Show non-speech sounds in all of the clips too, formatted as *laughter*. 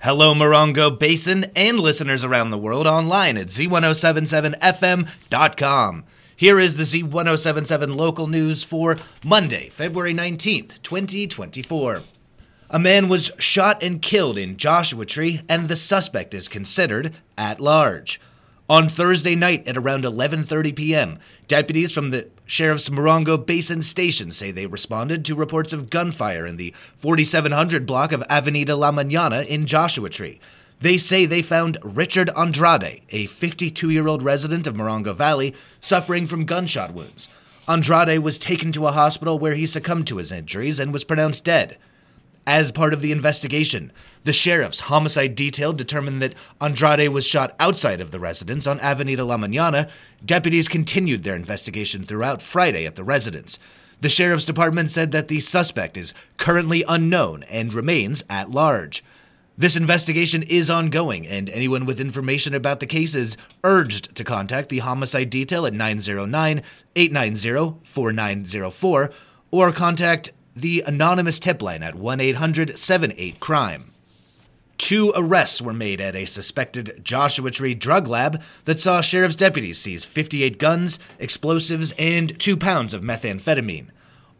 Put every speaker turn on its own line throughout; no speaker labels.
Hello, Morongo Basin and listeners around the world online at z1077fm.com. Here is the Z1077 local news for Monday, February 19th, 2024. A man was shot and killed in Joshua Tree, and the suspect is considered at large. On Thursday night at around 11:30 p.m., deputies from the Sheriff's Morongo Basin Station say they responded to reports of gunfire in the 4700 block of Avenida La Mañana in Joshua Tree. They say they found Richard Andrade, a 52 year old resident of Morongo Valley, suffering from gunshot wounds. Andrade was taken to a hospital where he succumbed to his injuries and was pronounced dead. As part of the investigation, the sheriff's homicide detail determined that Andrade was shot outside of the residence on Avenida La Mañana. Deputies continued their investigation throughout Friday at the residence. The sheriff's department said that the suspect is currently unknown and remains at large. This investigation is ongoing, and anyone with information about the case is urged to contact the homicide detail at 909 890 4904 or contact the anonymous tip line at 1 800 78 Crime. Two arrests were made at a suspected Joshua Tree drug lab that saw sheriff's deputies seize 58 guns, explosives, and two pounds of methamphetamine.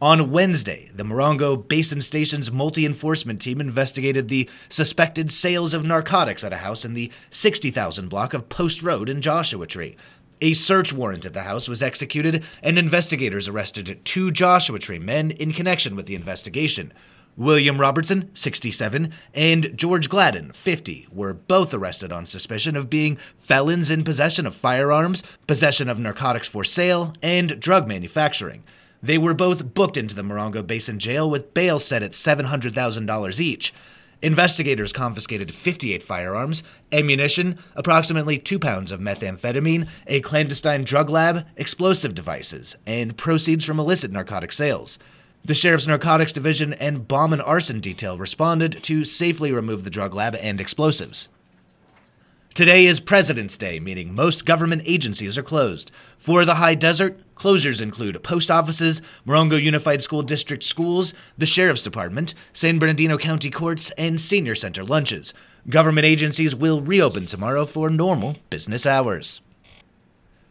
On Wednesday, the Morongo Basin Station's multi enforcement team investigated the suspected sales of narcotics at a house in the 60,000 block of Post Road in Joshua Tree. A search warrant at the house was executed, and investigators arrested two Joshua Tree men in connection with the investigation. William Robertson, 67, and George Gladden, 50, were both arrested on suspicion of being felons in possession of firearms, possession of narcotics for sale, and drug manufacturing. They were both booked into the Morongo Basin Jail with bail set at $700,000 each. Investigators confiscated 58 firearms, ammunition, approximately 2 pounds of methamphetamine, a clandestine drug lab, explosive devices, and proceeds from illicit narcotic sales. The Sheriff's Narcotics Division and Bomb and Arson Detail responded to safely remove the drug lab and explosives. Today is President's Day, meaning most government agencies are closed. For the high desert, closures include post offices, Morongo Unified School District schools, the Sheriff's Department, San Bernardino County Courts, and Senior Center lunches. Government agencies will reopen tomorrow for normal business hours.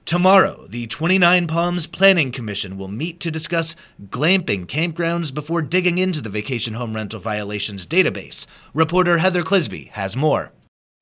Tomorrow, the 29 Palms Planning Commission will meet to discuss glamping campgrounds before digging into the vacation home rental violations database. Reporter Heather Clisby has more.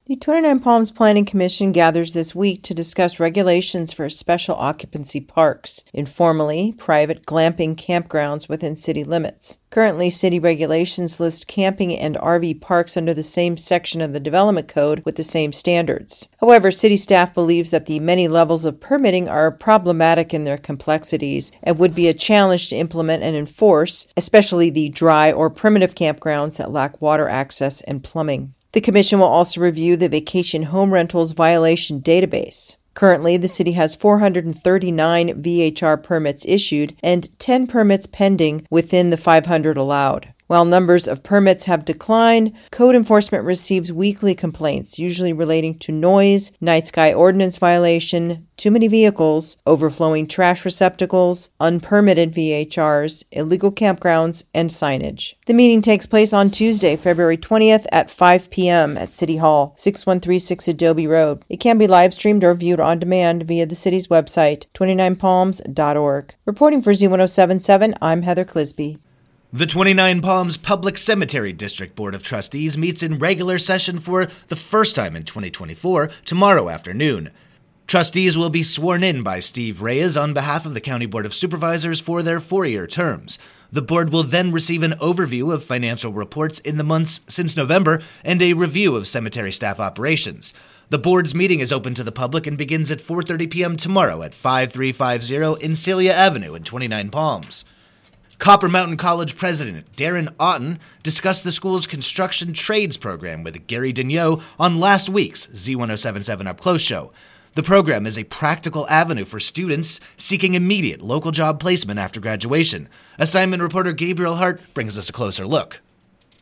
The 29 Palms Planning Commission gathers this week to discuss regulations for special occupancy parks, informally private glamping campgrounds within city limits. Currently, city regulations list camping and RV parks under the same section of the Development Code with the same standards. However, city staff believes that the many levels of permitting are problematic in their complexities and would be a challenge to implement and enforce, especially the dry or primitive campgrounds that lack water access and plumbing. The Commission will also review the Vacation Home Rentals Violation Database. Currently, the city has 439 VHR permits issued and 10 permits pending within the 500 allowed. While numbers of permits have declined, code enforcement receives weekly complaints, usually relating to noise, night sky ordinance violation, too many vehicles, overflowing trash receptacles, unpermitted VHRs, illegal campgrounds, and signage. The meeting takes place on Tuesday, February 20th at 5 p.m. at City Hall, 6136 Adobe Road. It can be live streamed or viewed on demand via the city's website, 29palms.org. Reporting for Z1077, I'm Heather Clisby.
The 29 Palms Public Cemetery District Board of Trustees meets in regular session for the first time in 2024 tomorrow afternoon. Trustees will be sworn in by Steve Reyes on behalf of the County Board of Supervisors for their four year terms. The board will then receive an overview of financial reports in the months since November and a review of cemetery staff operations. The board's meeting is open to the public and begins at 4:30 p.m. tomorrow at 5350 Encelia Avenue in 29 Palms. Copper Mountain College President Darren Otten discussed the school's construction trades program with Gary Daigneault on last week's Z1077 Up Close show. The program is a practical avenue for students seeking immediate local job placement after graduation. Assignment reporter Gabriel Hart brings us a closer look.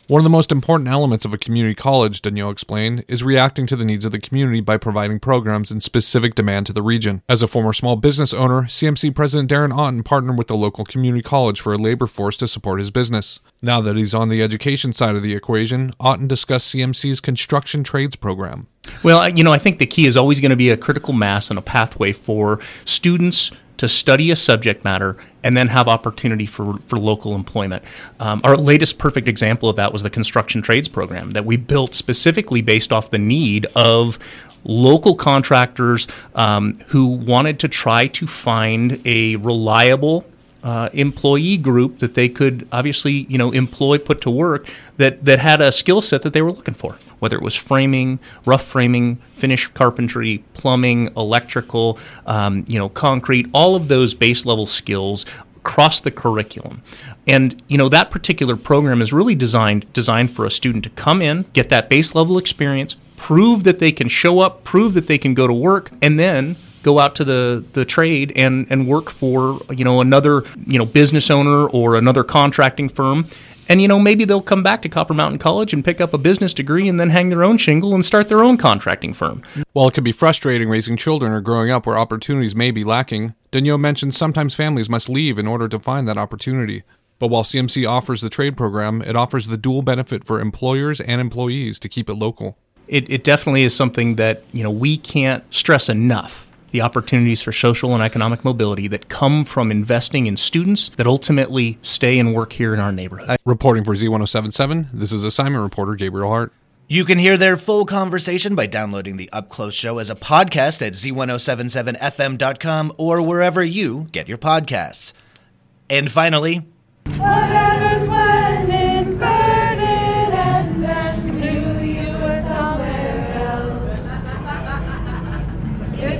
One of the most important elements of a community college, Daigneault explained, is reacting to the needs of the community by providing programs in specific demand to the region. As a former small business owner, CMC President Darren Otten partnered with the local community college for a labor force to support his business. Now that he's on the education side of the equation, Otten discussed CMC's construction trades program.
Well, you know, I think the key is always going to be a critical mass and a pathway for students to study a subject matter and then have opportunity for, for local employment. Um, our latest perfect example of that was the construction trades program that we built specifically based off the need of local contractors um, who wanted to try to find a reliable uh, employee group that they could obviously you know employ put to work that that had a skill set that they were looking for. Whether it was framing rough framing finish carpentry plumbing electrical um, you know concrete all of those base level skills across the curriculum. And you know that particular program is really designed designed for a student to come in get that base level experience prove that they can show up prove that they can go to work and then go out to the, the trade and, and work for you know another you know business owner or another contracting firm and you know maybe they'll come back to Copper Mountain College and pick up a business degree and then hang their own shingle and start their own contracting firm.
While it can be frustrating raising children or growing up where opportunities may be lacking, Daigneault mentioned sometimes families must leave in order to find that opportunity. But while CMC offers the trade program, it offers the dual benefit for employers and employees to keep it local.
It, it definitely is something that you know we can't stress enough the opportunities for social and economic mobility that come from investing in students that ultimately stay and work here in our neighborhood.
Reporting for Z1077, this is assignment reporter Gabriel Hart.
You can hear their full conversation by downloading the Up Close show as a podcast at z1077fm.com or wherever you get your podcasts. And finally,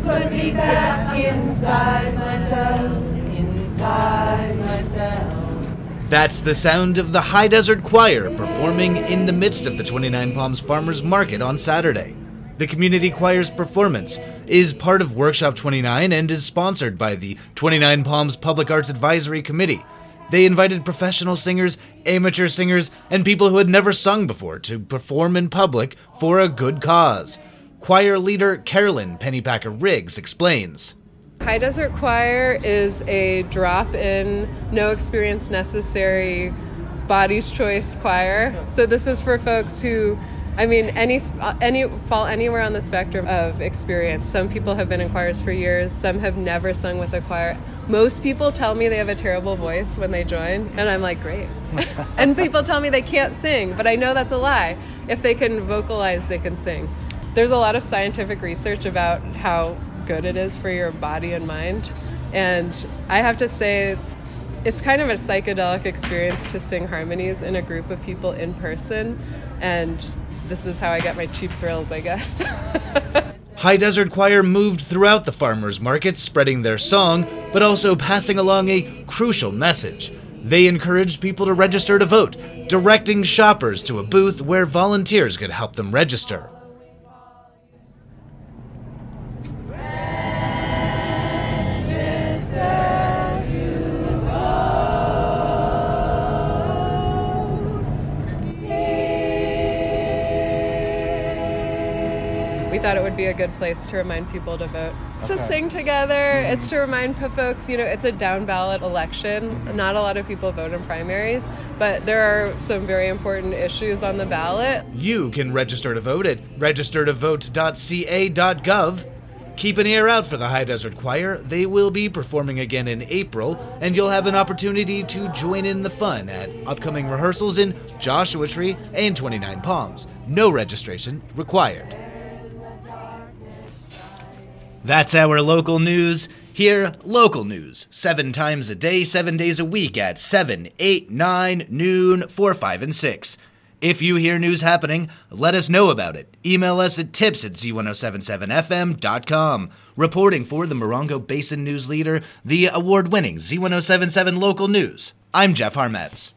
back inside myself, inside myself.
that's the sound of the High Desert Choir performing in the midst of the 29 Palms Farmers Market on Saturday. The Community Choir's performance is part of Workshop 29 and is sponsored by the 29 Palms Public Arts Advisory Committee. They invited professional singers, amateur singers, and people who had never sung before to perform in public for a good cause. Choir leader Carolyn Pennypacker Riggs explains.
High Desert Choir is a drop in, no experience necessary body's choice choir. So this is for folks who I mean any any fall anywhere on the spectrum of experience. Some people have been in choirs for years, some have never sung with a choir. Most people tell me they have a terrible voice when they join, and I'm like, great. *laughs* and people tell me they can't sing, but I know that's a lie. If they can vocalize, they can sing. There's a lot of scientific research about how good it is for your body and mind. And I have to say, it's kind of a psychedelic experience to sing harmonies in a group of people in person. And this is how I get my cheap thrills, I guess. *laughs*
High Desert Choir moved throughout the farmers market, spreading their song, but also passing along a crucial message. They encouraged people to register to vote, directing shoppers to a booth where volunteers could help them register.
Thought it would be a good place to remind people to vote. It's to sing together. Hmm. It's to remind folks, you know, it's a down ballot election. Hmm. Not a lot of people vote in primaries, but there are some very important issues on the ballot.
You can register to vote at registertovote.ca.gov. Keep an ear out for the High Desert Choir. They will be performing again in April, and you'll have an opportunity to join in the fun at upcoming rehearsals in Joshua Tree and 29 Palms. No registration required. That's our local news. Here, local news. Seven times a day, seven days a week at 7, 8, 9, noon, 4, 5, and 6. If you hear news happening, let us know about it. Email us at tips at z1077fm.com. Reporting for the Morongo Basin News Leader, the award winning Z1077 Local News. I'm Jeff Harmetz.